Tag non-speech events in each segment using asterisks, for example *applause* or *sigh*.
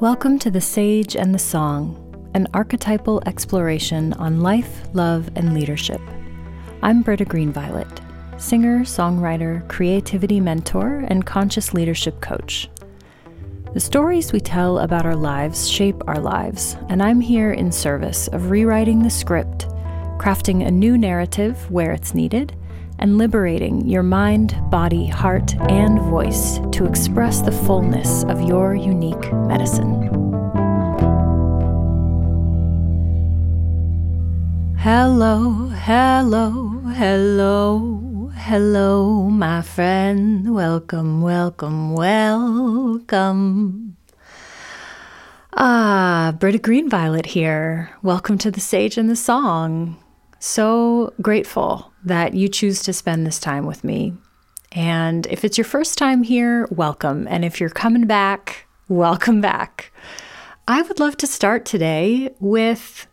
Welcome to The Sage and the Song, an archetypal exploration on life, love, and leadership. I'm Britta Greenviolet, singer, songwriter, creativity mentor, and conscious leadership coach. The stories we tell about our lives shape our lives, and I'm here in service of rewriting the script, crafting a new narrative where it's needed, and liberating your mind, body, heart, and voice to express the fullness of your unique medicine. Hello, hello, hello, hello, my friend. Welcome, welcome, welcome. Ah, Britta Greenviolet here. Welcome to the Sage and the Song. So grateful that you choose to spend this time with me. And if it's your first time here, welcome. And if you're coming back, *laughs* welcome back. I would love to start today with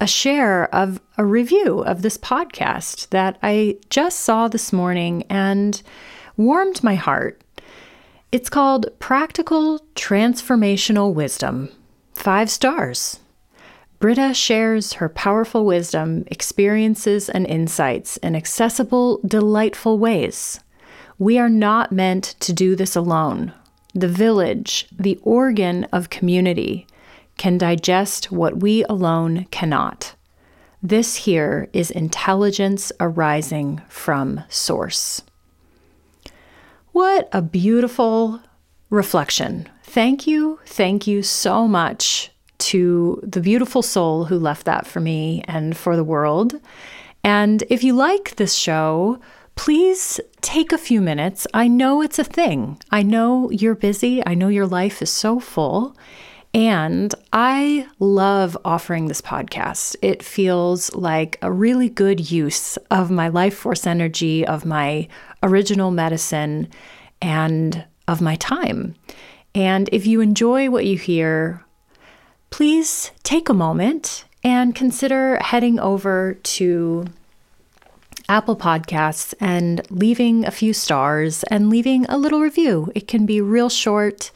a share of a review of this podcast that I just saw this morning and warmed my heart. It's called Practical Transformational Wisdom. Five stars. Britta shares her powerful wisdom, experiences, and insights in accessible, delightful ways. We are not meant to do this alone. The village, the organ of community, can digest what we alone cannot. This here is intelligence arising from source. What a beautiful reflection. Thank you, thank you so much to the beautiful soul who left that for me and for the world. And if you like this show, please take a few minutes. I know it's a thing. I know you're busy. I know your life is so full. And I love offering this podcast. It feels like a really good use of my life force energy, of my original medicine, and of my time. And if you enjoy what you hear, please take a moment and consider heading over to Apple Podcasts and leaving a few stars and leaving a little review. It can be real short,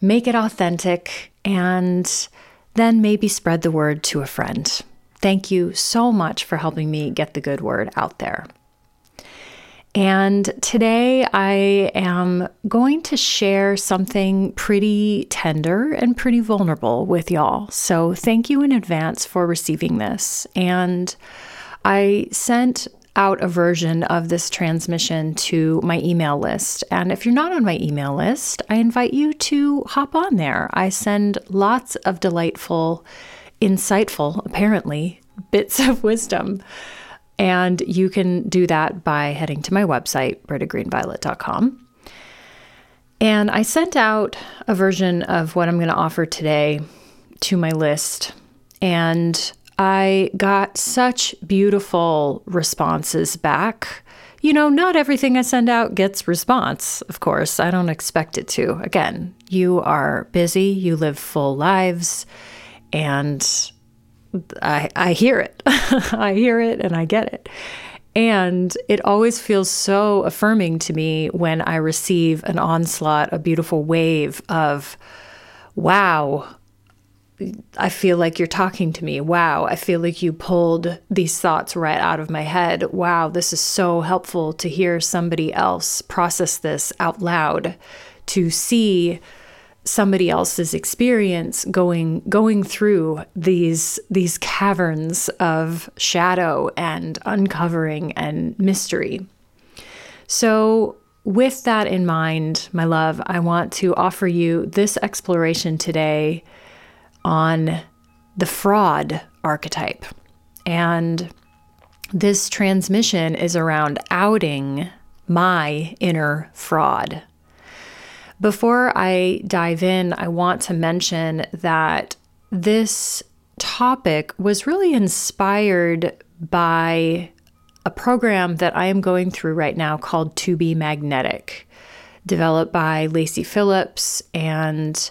make it authentic, and then maybe spread the word to a friend. Thank you so much for helping me get the good word out there. And today I am going to share something pretty tender and pretty vulnerable with y'all. So thank you in advance for receiving this. And I sent out a version of this transmission to my email list. And if you're not on my email list, I invite you to hop on there. I send lots of delightful, insightful, apparently, bits of *laughs* wisdom and you can do that by heading to my website, brittagreenviolet.com. And I sent out a version of what I'm going to offer today to my list. And I got such beautiful responses back. You know, not everything I send out gets response, of course. I don't expect it to. Again, you are busy, you live full lives, and I, I hear it. *laughs* I hear it and I get it. And it always feels so affirming to me when I receive an onslaught, a beautiful wave of, wow, I feel like you're talking to me. Wow, I feel like you pulled these thoughts right out of my head. Wow, this is so helpful to hear somebody else process this out loud, to see somebody else's experience going going through these these caverns of shadow and uncovering and mystery. So with that in mind, my love, I want to offer you this exploration today on the fraud archetype. And this transmission is around outing my inner fraud. Before I dive in, I want to mention that this topic was really inspired by a program that I am going through right now called To Be Magnetic, developed by Lacy Phillips. And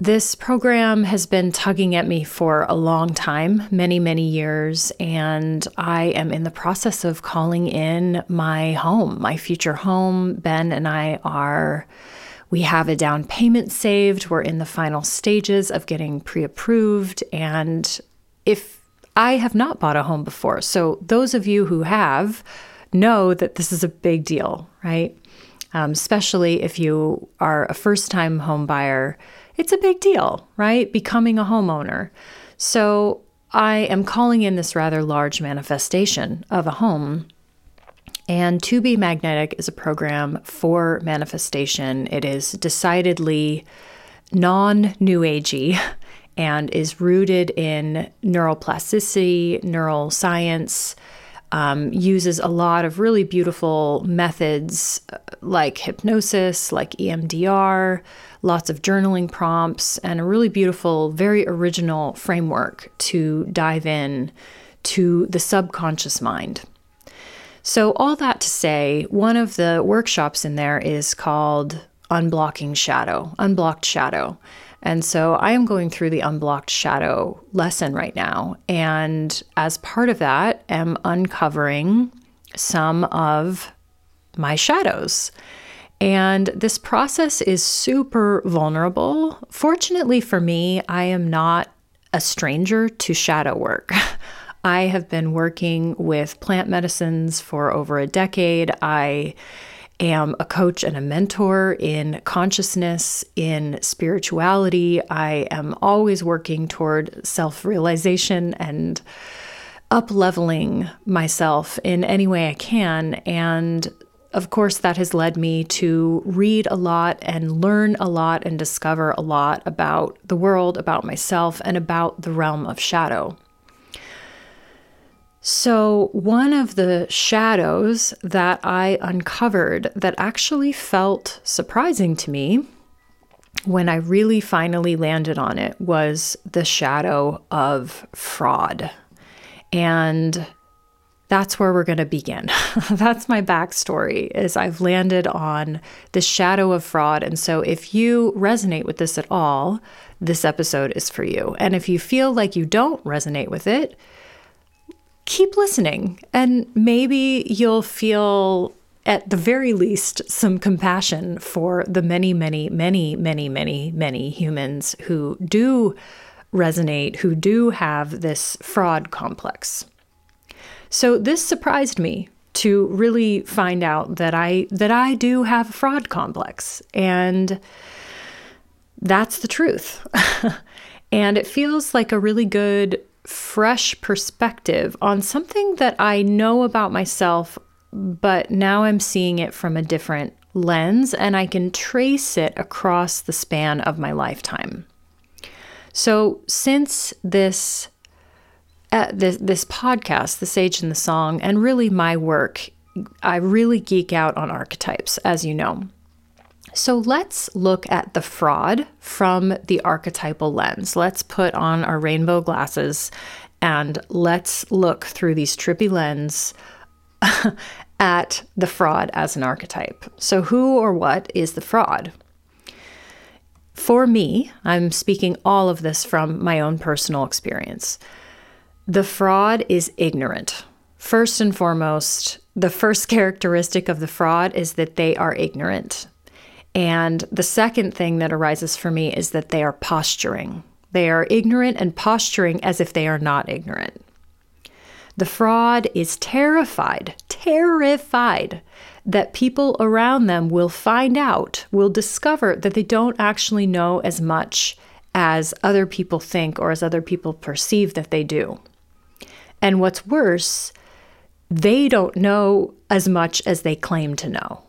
this program has been tugging at me for a long time, many, many years. And I am in the process of calling in my home, my future home. Ben and I are We have a down payment saved. We're in the final stages of getting pre approved. And if I have not bought a home before, so those of you who have know that this is a big deal, right? Um, especially if you are a first time home buyer, it's a big deal, right? Becoming a homeowner. So I am calling in this rather large manifestation of a home and To Be Magnetic is a program for manifestation. It is decidedly non new agey *laughs* and is rooted in neuroplasticity, neural science, um, uses a lot of really beautiful methods uh, like hypnosis, like EMDR, lots of journaling prompts, and a really beautiful, very original framework to dive in to the subconscious mind. So, all that to say, one of the workshops in there is called Unblocking Shadow, Unblocked Shadow. And so I am going through the unblocked shadow lesson right now. And as part of that, am uncovering some of my shadows. And this process is super vulnerable. Fortunately for me, I am not a stranger to shadow work. *laughs* I have been working with plant medicines for over a decade. I am a coach and a mentor in consciousness, in spirituality. I am always working toward self realization and up leveling myself in any way I can. And of course, that has led me to read a lot and learn a lot and discover a lot about the world, about myself, and about the realm of shadow. So, one of the shadows that I uncovered that actually felt surprising to me when I really finally landed on it was the shadow of fraud. And that's where we're going to begin. *laughs* that's my backstory is I've landed on the shadow of fraud. And so if you resonate with this at all, this episode is for you. And if you feel like you don't resonate with it, keep listening and maybe you'll feel at the very least some compassion for the many many many many many many humans who do resonate who do have this fraud complex so this surprised me to really find out that I that I do have a fraud complex and that's the truth. *laughs* and it feels like a really good fresh perspective on something that I know about myself, but now I'm seeing it from a different lens and I can trace it across the span of my lifetime. So, since this uh, this, this podcast, The Sage and the Song, and really my work, I really geek out on archetypes, as you know. So let's look at the fraud from the archetypal lens. Let's put on our rainbow glasses and let's look through these trippy lens *laughs* at the fraud as an archetype. So, who or what is the fraud? For me, I'm speaking all of this from my own personal experience. The fraud is ignorant. First and foremost, the first characteristic of the fraud is that they are ignorant. And the second thing that arises for me is that they are posturing. They are ignorant and posturing as if they are not ignorant. The fraud is terrified, terrified that people around them will find out, will discover that they don't actually know as much as other people think or as other people perceive that they do. And what's worse, they don't know as much as they claim to know.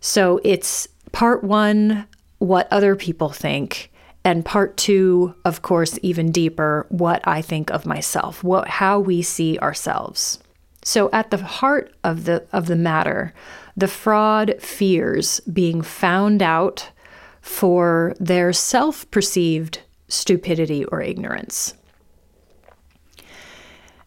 So it's part one, what other people think. And part two, of course, even deeper, what I think of myself, what how we see ourselves. So at the heart of the of the matter, the fraud fears being found out for their self-perceived stupidity or ignorance.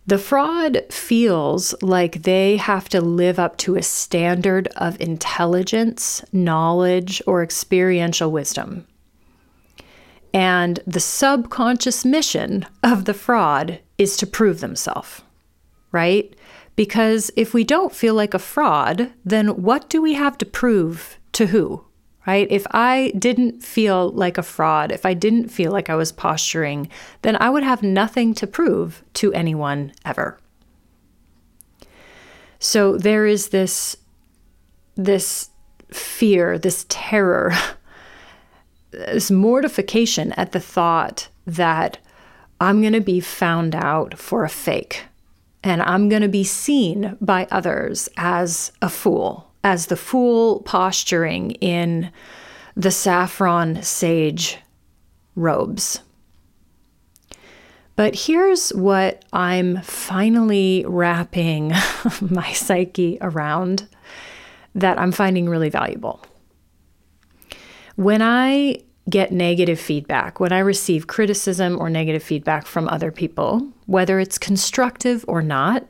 The fraud feels like they have to live up to a standard of intelligence, knowledge, or experiential wisdom. And the subconscious mission of the fraud is to prove themselves, right? Because if we don't feel like a fraud, then what do we have to prove to who? Right? If I didn't feel like a fraud, if I didn't feel like I was posturing, then I would have nothing to prove to anyone ever. So there is this this fear, this terror, *laughs* this mortification at the thought that I'm going to be found out for a fake and I'm going to be seen by others as a fool, as the fool posturing in the saffron sage robes. But here's what I'm finally wrapping *laughs* my psyche around that I'm finding really valuable. When I get negative feedback, when I receive criticism or negative feedback from other people, whether it's constructive or not,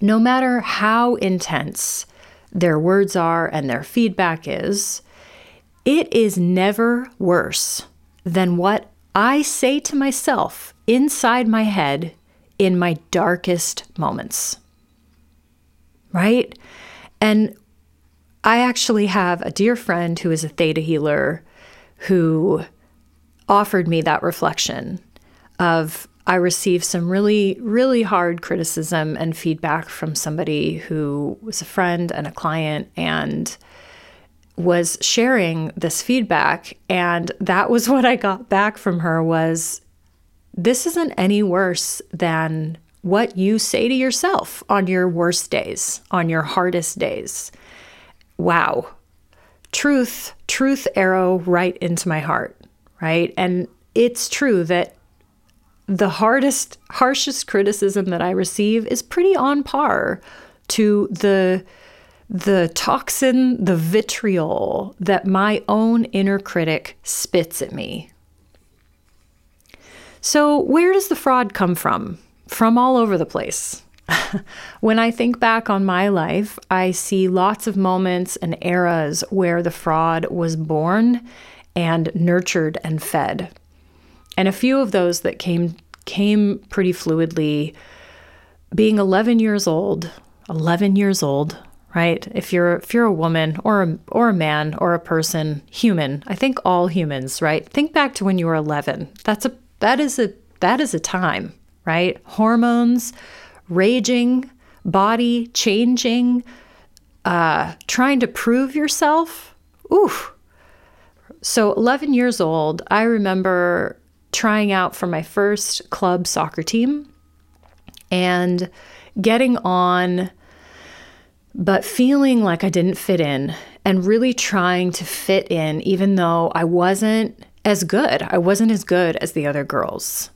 no matter how intense their words are and their feedback is, it is never worse than what I say to myself inside my head in my darkest moments. Right? And I actually have a dear friend who is a theta healer who offered me that reflection of I received some really, really hard criticism and feedback from somebody who was a friend and a client and was sharing this feedback and that was *laughs* what I got back from her was this isn't any worse than what you say to yourself on your worst days, on your hardest days. Wow. Truth, truth arrow right into my heart, right? And it's true that the hardest, harshest criticism that I receive is pretty on par to the the toxin, the vitriol that my own inner critic spits at me. So, where does the fraud come from? From all over the place. *laughs* when I think back on my life, I see lots of moments and eras where the fraud was born and nurtured and fed. And a few of those that came came pretty fluidly being 11 years old, 11 years old, right? If you're if you're a woman or a, or a man or a person, human, I think all humans, right? Think back to when you were 11. That's a that is a that is a time, right? Hormones, raging, body changing, uh, trying to prove yourself. Oof. So 11 years old, I remember trying out for my first club soccer team and getting on but feeling like I didn't fit in and really trying to fit in, even though I wasn't as good. I wasn't as good as the other girls.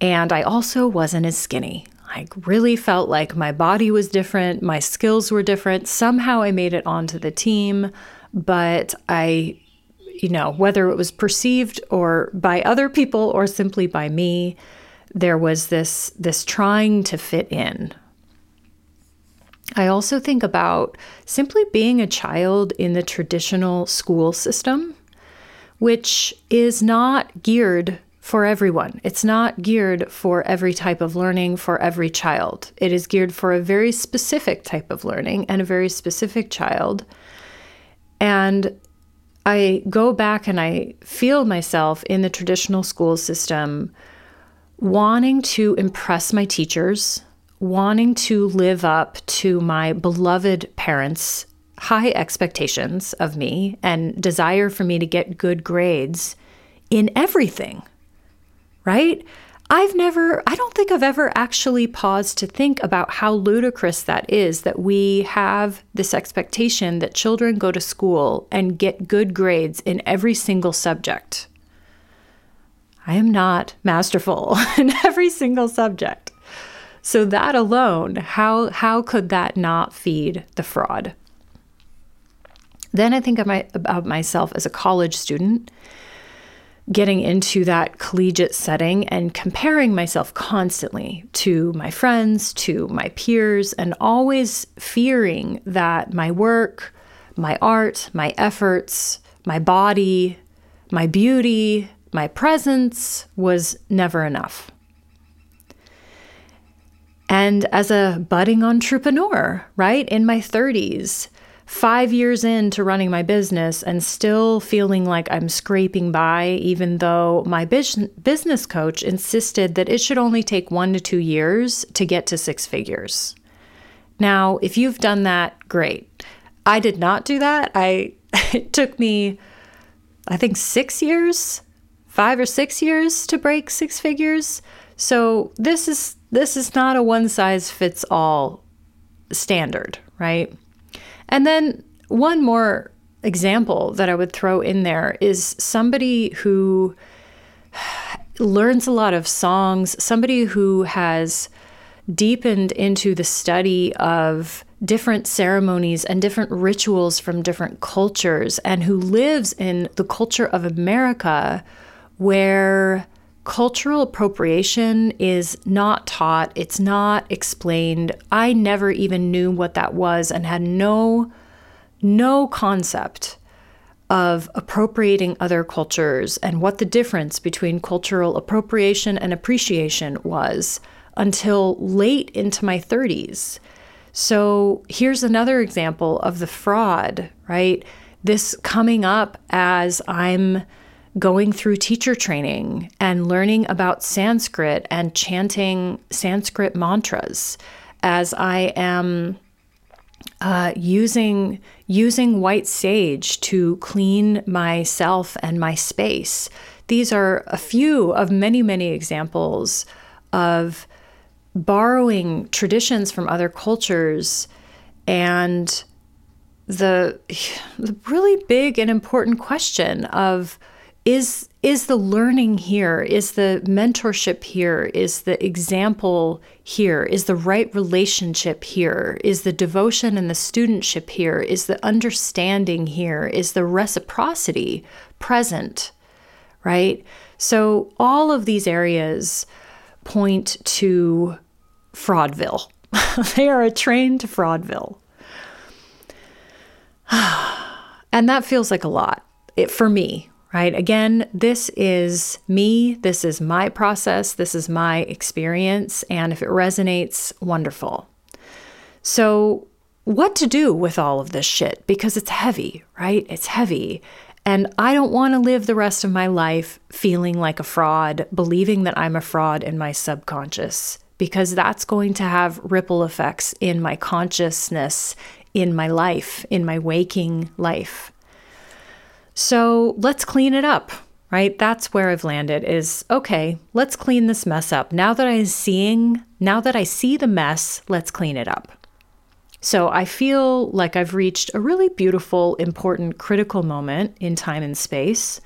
And I also wasn't as skinny. I really felt like my body was different, my skills were different. Somehow I made it onto the team, but I, you know, whether it was perceived or by other people or simply by me, there was this this trying to fit in I also think about simply being a child in the traditional school system, which is not geared for everyone. It's not geared for every type of learning for every child. It is geared for a very specific type of learning and a very specific child. And I go back and I feel myself in the traditional school system wanting to impress my teachers wanting to live up to my beloved parents' high expectations of me and desire for me to get good grades in everything, right? I've never, I don't think I've ever actually paused to think about how ludicrous that is that we have this expectation that children go to school and get good grades in every single subject. I am not masterful *laughs* in every single subject. So that alone, how how could that not feed the fraud? Then I think of my, about myself as a college student getting into that collegiate setting and comparing myself constantly to my friends, to my peers, and always fearing that my work, my art, my efforts, my body, my beauty, my presence was never enough. And as a budding entrepreneur, right, in my 30s, five years into running my business and still feeling like I'm scraping by, even though my business coach insisted that it should only take one to two years to get to six figures. Now, if you've done that, great. I did not do that. I *laughs* it took me I think 6 years, 5 or 6 years to break six figures. So, this is this is not a one size fits all standard, right? And then one more example that I would throw in there is somebody who learns a lot of songs, somebody who has deepened into the study of different ceremonies and different rituals from different cultures, and who lives in the culture of America where cultural appropriation is not taught, it's not explained. I never even knew what that was and had no no concept of appropriating other cultures and what the difference between cultural appropriation and appreciation was until late into my 30s. So here's another example of the fraud, right? This coming up as I'm going through teacher training and learning about Sanskrit and chanting Sanskrit mantras as I am uh, using using white sage to clean myself and my space. These are a few of many many examples of borrowing traditions from other cultures and the *sighs* the really big and important question of is is the learning here is the mentorship here is the example here is the right relationship here is the devotion and the studentship here is the understanding here is the reciprocity present right? So all of these areas point to fraudville. *laughs* They are a train to fraudville. *sighs* And that feels like a lot it, for me right? Again, this is me, this is my process, this is my experience, and if it resonates, wonderful. So, what to do with all of this shit? Because it's heavy, right? It's heavy. And I don't want to live the rest of my life feeling like a fraud, believing that I'm a fraud in my subconscious, because that's going to have ripple effects in my consciousness, in my life, in my waking life. So let's clean it up, right? That's where I've landed is okay, let's clean this mess up. Now that I'm seeing, now that I see the mess, let's clean it up. So I feel like I've reached a really beautiful, important, critical moment in time and space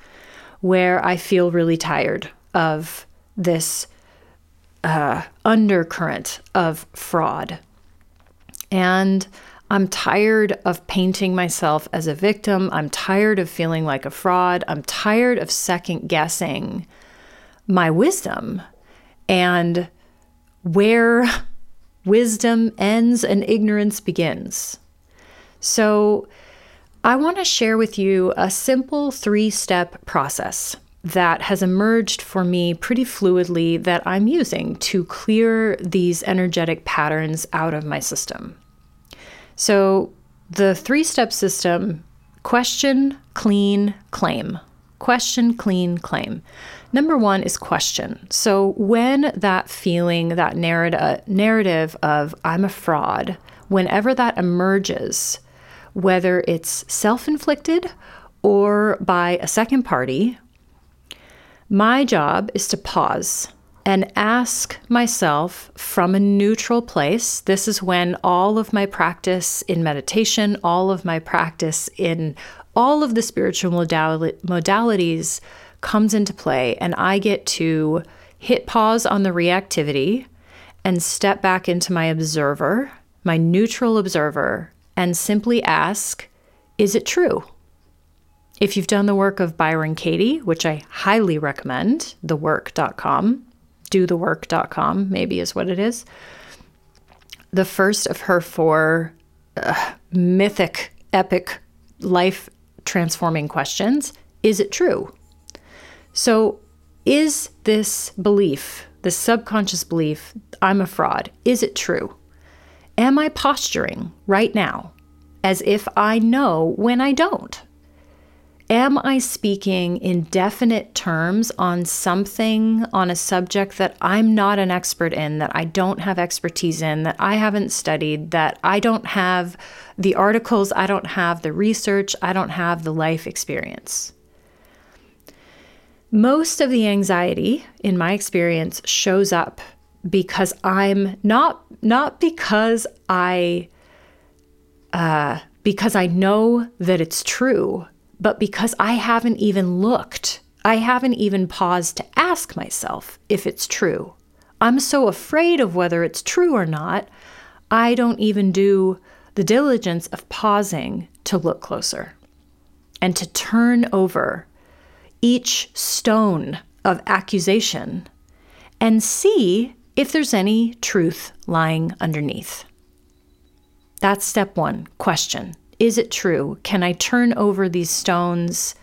where I feel really tired of this uh, undercurrent of fraud. And I'm tired of painting myself as a victim. I'm tired of feeling like a fraud. I'm tired of second guessing my wisdom and where *laughs* wisdom ends and ignorance begins. So, I want to share with you a simple three step process that has emerged for me pretty fluidly that I'm using to clear these energetic patterns out of my system. So the three step system question, clean, claim. Question, clean, claim. Number one is question. So when that feeling, that narrative, uh, narrative of I'm a fraud, whenever that emerges, whether it's self inflicted or by a second party, my job is to pause and ask myself from a neutral place. This is when all of my practice in meditation, all of my practice in all of the spiritual modalities comes into play, and I get to hit pause on the reactivity and step back into my observer, my neutral observer, and simply ask, Is it true? If you've done the work of Byron Katie, which I highly recommend, thework.com, dothework.com, maybe is what it is. The first of her four uh, mythic, epic, life transforming questions is it true? So, is this belief, this subconscious belief, I'm a fraud, is it true? Am I posturing right now as if I know when I don't? Am I speaking in definite terms on something, on a subject that I'm not an expert in, that I don't have expertise in, that I haven't studied, that I don't have the articles, I don't have the research, I don't have the life experience? Most of the anxiety, in my experience, shows up because I'm not not because I uh, because I know that it's true, but because I haven't even looked, I haven't even paused to ask myself if it's true. I'm so afraid of whether it's true or not, I don't even do the diligence of pausing to look closer and to turn over each stone of accusation and see if there's any truth lying underneath. That's step one question. Is it true? Can I turn over these stones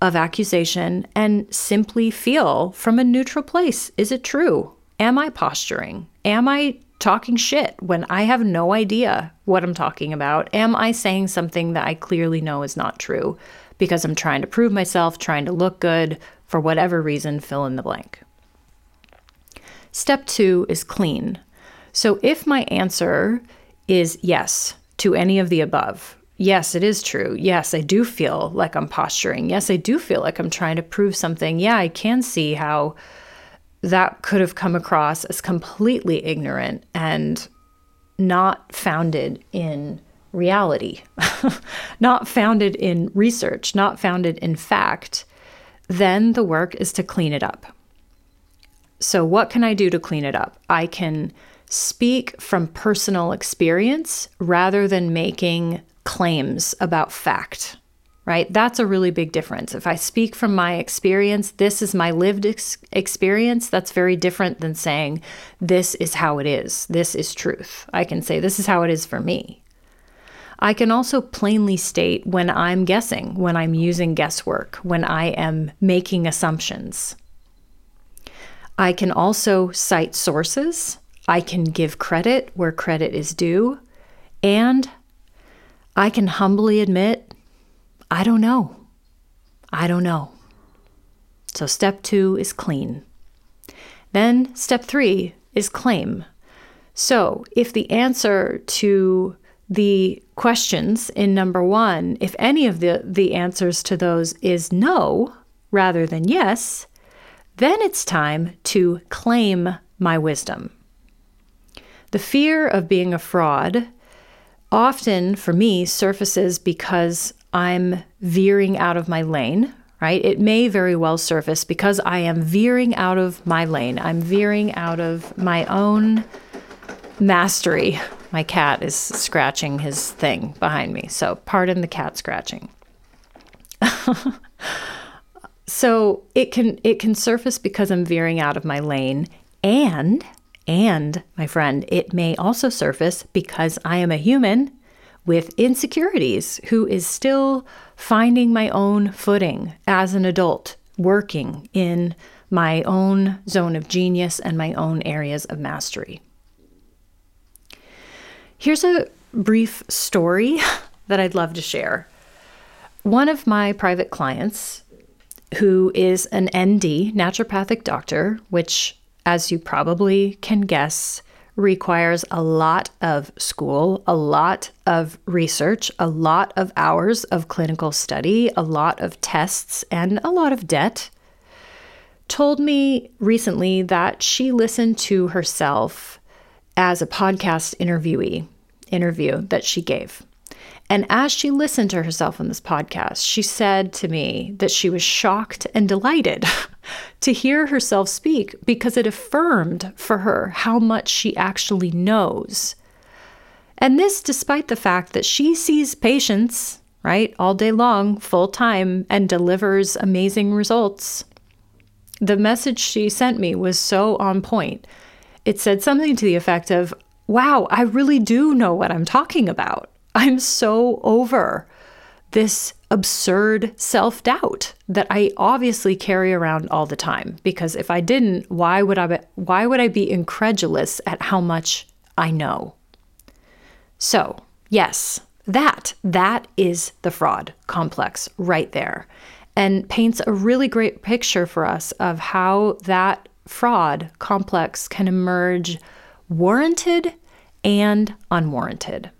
of accusation and simply feel from a neutral place? Is it true? Am I posturing? Am I talking shit when I have no idea what I'm talking about? Am I saying something that I clearly know is not true because I'm trying to prove myself, trying to look good, for whatever reason, fill in the blank? Step two is clean. So if my answer is yes to any of the above, yes, it is true. Yes, I do feel like I'm posturing. Yes, I do feel like I'm trying to prove something. Yeah, I can see how that could have come across as completely ignorant and not founded in reality, *laughs* not founded in research, not founded in fact, then the work is to clean it up. So, what can I do to clean it up? I can speak from personal experience rather than making claims about fact, right? That's a really big difference. If I speak from my experience, this is my lived ex- experience, that's very different than saying, this is how it is, this is truth. I can say, this is how it is for me. I can also plainly state when I'm guessing, when I'm using guesswork, when I am making assumptions. I can also cite sources. I can give credit where credit is due. And I can humbly admit, I don't know. I don't know. So, step two is clean. Then, step three is claim. So, if the answer to the questions in number one, if any of the, the answers to those is no rather than yes, then it's time to claim my wisdom. The fear of being a fraud often for me surfaces because I'm veering out of my lane, right? It may very well surface because I am veering out of my lane. I'm veering out of my own mastery. My cat is scratching his thing behind me. So, pardon the cat scratching. *laughs* so, it can it can surface because I'm veering out of my lane and and, my friend, it may also surface because I am a human with insecurities who is still finding my own footing as an adult, working in my own zone of genius and my own areas of mastery. Here's a brief story *laughs* that I'd love to share. One of my private clients, who is an ND, naturopathic doctor, which as you probably can guess, requires a lot of school, a lot of research, a lot of hours of clinical study, a lot of tests, and a lot of debt, told me recently that she listened to herself as a podcast interviewee interview that she gave. And as she listened to herself on this podcast, she said to me that she was shocked and delighted *laughs* to hear herself speak because it affirmed for her how much she actually knows. And this despite the fact that she sees patients, right, all day long, full time, and delivers amazing results. The message she sent me was so on point. It said something to the effect of, Wow, I really do know what I'm talking about. I'm so over this absurd self doubt that I obviously carry around all the time. Because if I didn't, why would I be, why would I be incredulous at how much I know? So, yes, That, that is the fraud complex right there. And paints a really great picture for us of how that fraud complex can emerge warranted and unwarranted.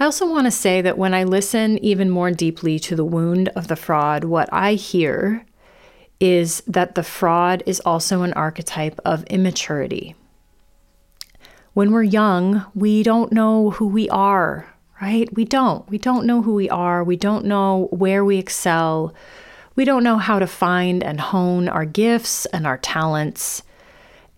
I also want to say that when I listen even more deeply to the wound of the fraud, what I hear is that the fraud is also an archetype of immaturity. When we're young, we don't know who we are, right? We don't. We don't know who we are. We don't know where we excel. We don't know how to find and hone our gifts and our talents.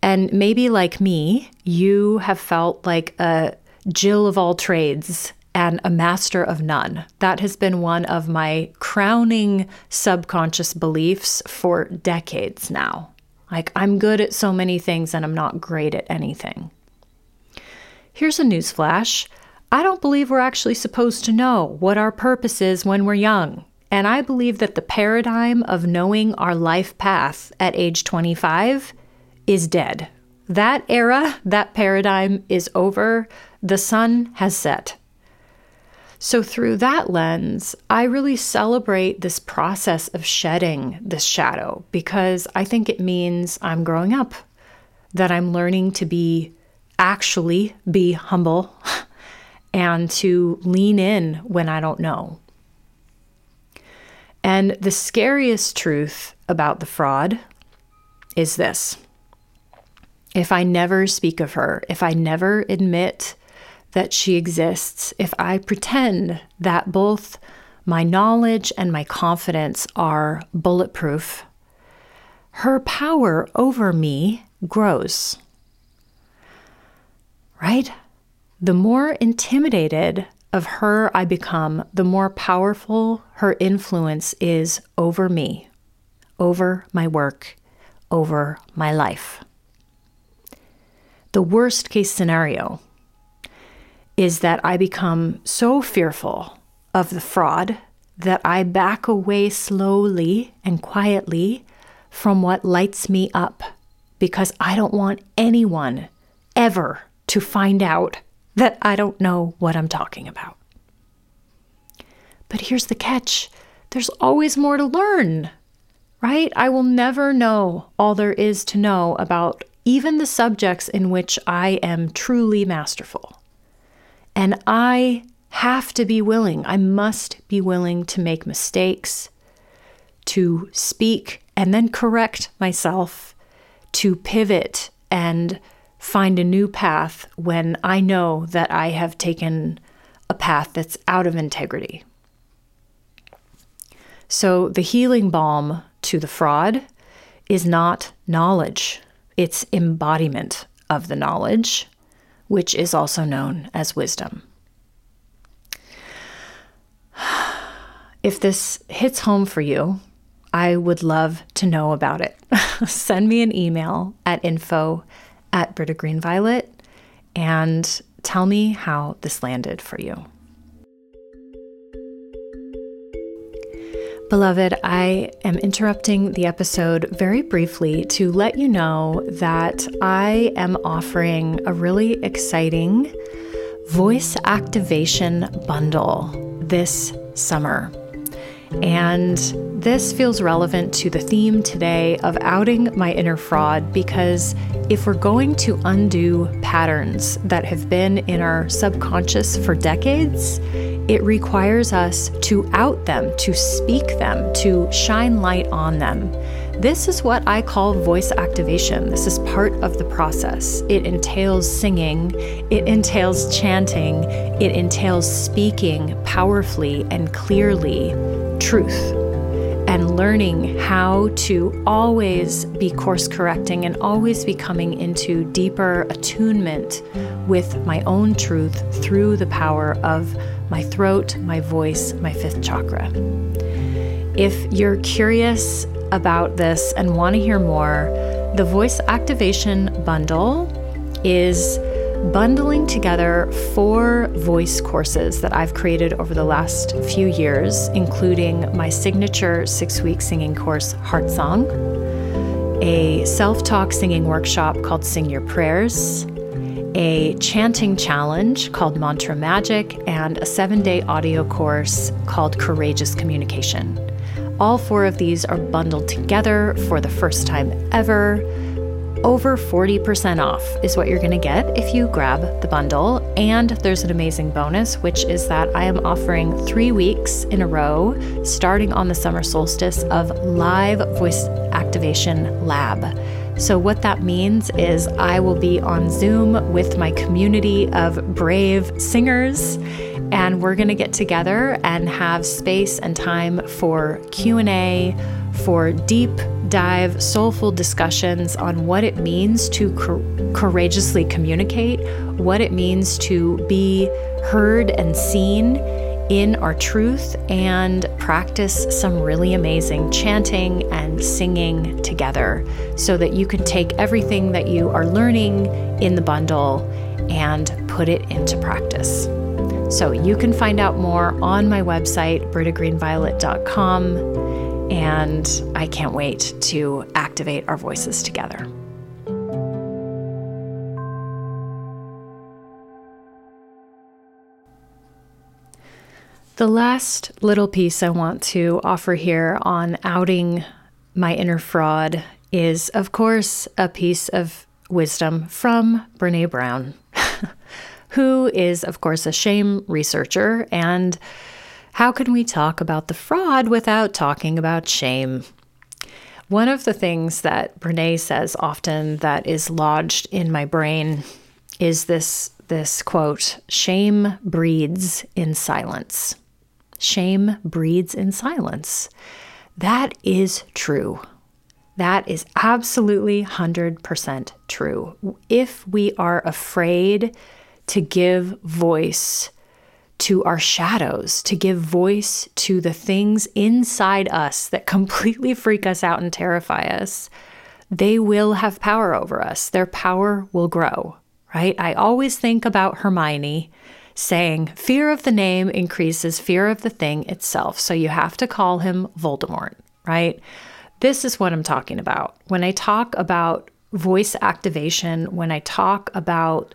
And maybe, like me, you have felt like a Jill of all trades and a master of none. That has been one of my crowning subconscious beliefs for decades now. Like, I'm good at so many things and I'm not great at anything. Here's a newsflash I don't believe we're actually supposed to know what our purpose is when we're young. And I believe that the paradigm of knowing our life path at age 25 is dead. That era, that paradigm is over. The sun has set. So, through that lens, I really celebrate this process of shedding this shadow because I think it means I'm growing up, that I'm learning to be actually be humble *laughs* and to lean in when I don't know. And the scariest truth about the fraud is this if I never speak of her, if I never admit that she exists, if I pretend that both my knowledge and my confidence are bulletproof, her power over me grows. Right? The more intimidated of her I become, the more powerful her influence is over me, over my work, over my life. The worst case scenario is that I become so fearful of the fraud that I back away slowly and quietly from what lights me up because I don't want anyone ever to find out that I don't know what I'm talking about. But here's the catch there's always more to learn, right? I will never know all there is to know about even the subjects in which I am truly masterful. And I have to be willing, I must be willing to make mistakes, to speak and then correct myself, to pivot and find a new path when I know that I have taken a path that's out of integrity. So, the healing balm to the fraud is not knowledge its embodiment of the knowledge, which is also known as wisdom. *sighs* If this hits home for you, I would love to know about it. *laughs* Send me an email at info at Britta Green Violet and tell me how this landed for you. Beloved, I am interrupting the episode very briefly to let you know that I am offering a really exciting voice activation bundle this summer. And this feels relevant to the theme today of outing my inner fraud because if we're going to undo patterns that have been in our subconscious for decades, it requires us to out them, to speak them, to shine light on them. This is what I call voice activation. This is part of the process. It entails singing, it entails chanting, it entails speaking powerfully and clearly truth and learning how to always be course correcting and always be coming into deeper attunement with my own truth through the power of my throat, my voice, my fifth chakra. If you're curious about this and want to hear more, the Voice Activation Bundle is bundling together four voice courses that I've created over the last few years, including my signature six week singing course, Heart Song, a self talk singing workshop called Sing Your Prayers, a chanting challenge called Mantra Magic, and a seven day audio course called Courageous Communication. All four of these are bundled together for the first time ever. Over 40% off is what you're going to get if you grab the bundle. And there's an amazing bonus, which is that I am offering three weeks in a row, starting on the summer solstice, of live voice activation lab. So, what that means is I will be on Zoom with my community of brave singers and we're going to get together and have space and time for Q&A, for deep dive soulful discussions on what it means to courageously communicate, what it means to be heard and seen in our truth and practice some really amazing chanting and singing together so that you can take everything that you are learning in the bundle and put it into practice. So you can find out more on my website, brittagreenviolet.com, and I can't wait to activate our voices together. The last little piece I want to offer here on outing my inner fraud is, of course, a piece of wisdom from Brene Brown, *laughs* who is, of course, a shame researcher. And how can we talk about the fraud without talking about shame? One of the things that Brene says often that is lodged in my brain is this this quote, shame breeds in silence. Shame breeds in silence. That is true. That is absolutely 100% true. If we are afraid to give voice to our shadows, to give voice to the things inside us that *laughs* completely freak us out and terrify us, they will have power over us. Their power will grow, right? I always think about Hermione saying fear of the name increases fear of the thing itself. So you have to call him Voldemort, right? This is what I'm talking about. When I talk about voice activation, when I talk about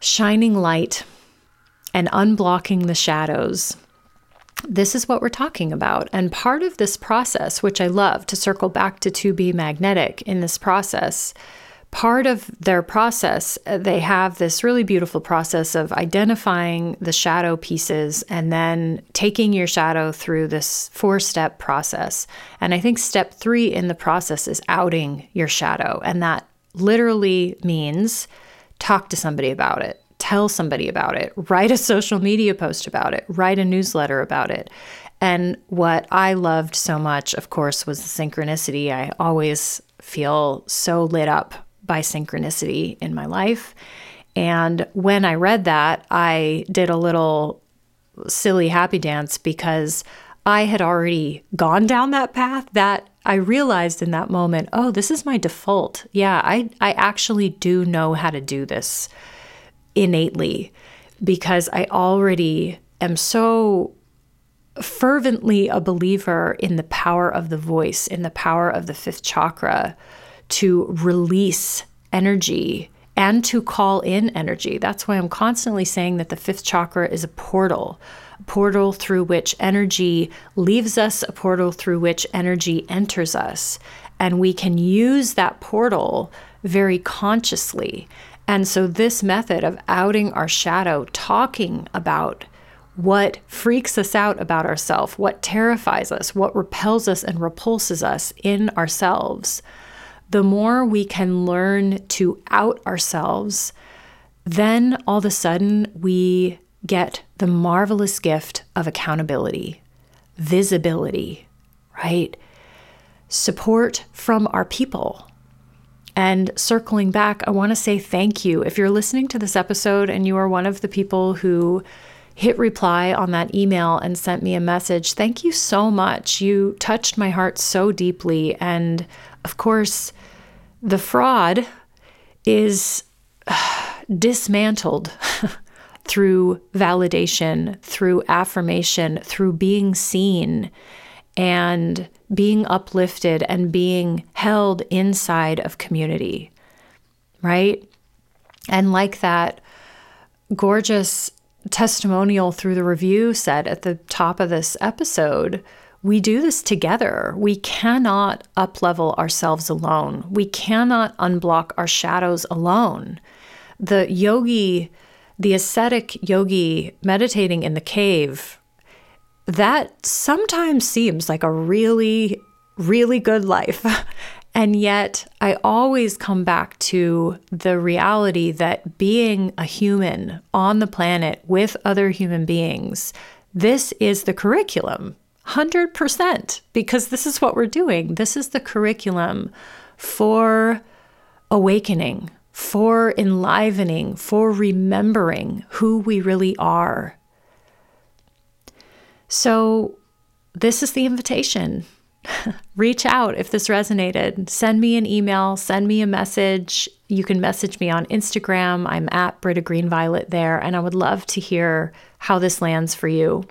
shining light and unblocking the shadows, this is what we're talking about. And part of this process, which I love to circle back to to be magnetic in this process, part of their process, uh, they have this really beautiful process of identifying the shadow pieces and then taking your shadow through this four step process. And I think step three in the process is outing your shadow. And that literally means talk to somebody about it. Tell somebody about it, write a social media post about it, write a newsletter about it. And what I loved so much, of course, was the synchronicity. I always feel so lit up by synchronicity in my life. And when I read that, I did a little silly happy dance because I had already gone down that path that I realized in that moment, oh, this is my default. Yeah, I, I actually do know how to do this innately because I already am so fervently a believer in the power of the voice, in the power of the fifth chakra to release energy and to call in energy. That's why I'm constantly saying that the fifth chakra is a portal, a portal through which energy leaves us, a portal through which energy enters us. And we can use that portal very consciously. And so, this method of outing our shadow, talking about what freaks us out about ourselves, what terrifies us, what repels us and repulses us in ourselves, the more we can learn to out ourselves, then all of a sudden we get the marvelous gift of accountability, visibility, right? Support from our people. And circling back, I want to say thank you. If you're listening to this episode and you are one of the people who hit reply on that email and sent me a message, thank you so much. You touched my heart so deeply. And of course, the fraud is uh, dismantled *laughs* through validation, through affirmation, through being seen and being uplifted and being held inside of community, right? And like that gorgeous testimonial through the review said at the top of this episode, we do this together. We cannot uplevel ourselves alone. We cannot unblock our shadows alone. The yogi, the ascetic yogi meditating in the cave, that sometimes seems like a really, really good life. *laughs* And yet, I always come back to the reality that being a human on the planet with other human beings, this is the curriculum. 100%, because this is what we're doing. This is the curriculum for awakening, for enlivening, for remembering who we really are. So, this is the invitation. Reach out if this resonated. Send me an email, send me a message. You can message me on Instagram. I'm at Britta Green Violet there, and I would love to hear how this lands for you.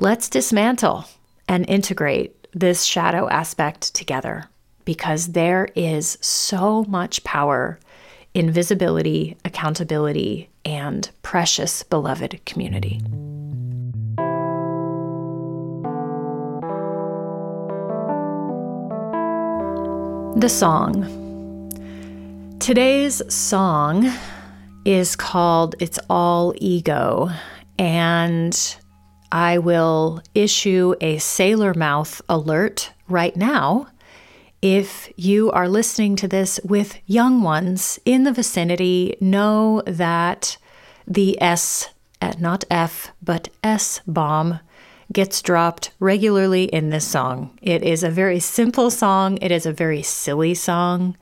Let's dismantle and integrate this shadow aspect together because there is so much power in visibility, accountability, and precious beloved community. The song. Today's song is called It's All Ego, and I will issue a sailor mouth alert right now. If you are listening to this with young ones in the vicinity, know that the S, eh, not F, but S bomb gets dropped regularly in this song. It is a very simple song, it is a very silly song,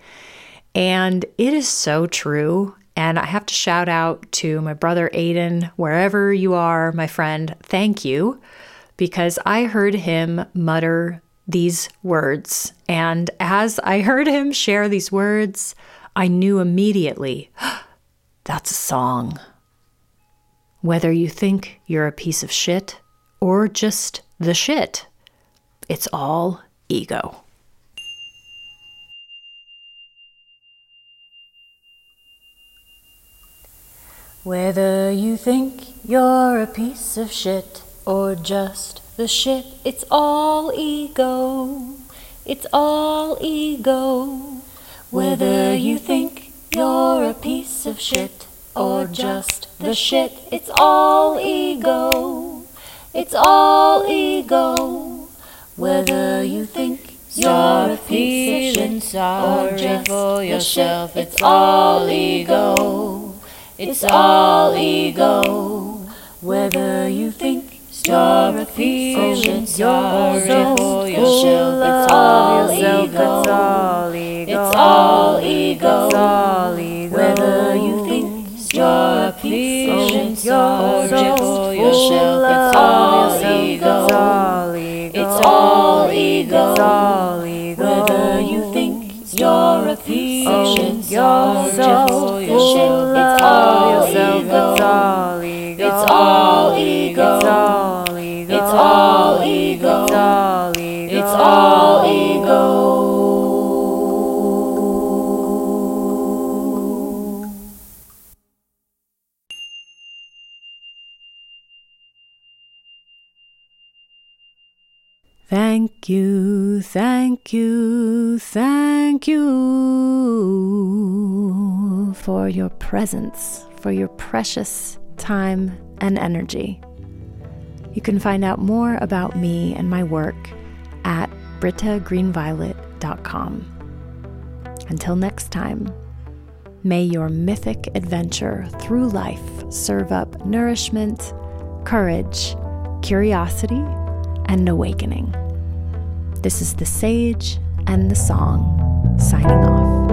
and it is so true. And I have to shout out to my brother Aiden, wherever you are, my friend, thank you, because I heard him mutter these words. And as I heard him share these words, I knew immediately *gasps* that's a song. Whether you think you're a piece of shit or just the shit. It's all ego. Whether you think you're a piece of shit or just the shit, it's all ego. It's all ego. Whether you think you're a piece of shit or just the shit, it's all ego. It's all ego. Whether you think you're feeling sorry for yourself, it's all ego. It's all ego. Whether you think you're feeling sorry for yourself, it's all ego. It's all ego. Whether you think you're feeling sorry for yourself, it's all of you're so full it's thank you, thank you for your presence, for your precious time and energy. You can find out more about me and my work at brittagreenviolet.com. Until next time, may your mythic adventure through life serve up nourishment, courage, curiosity, and awakening. This is the Sage and the Song signing off.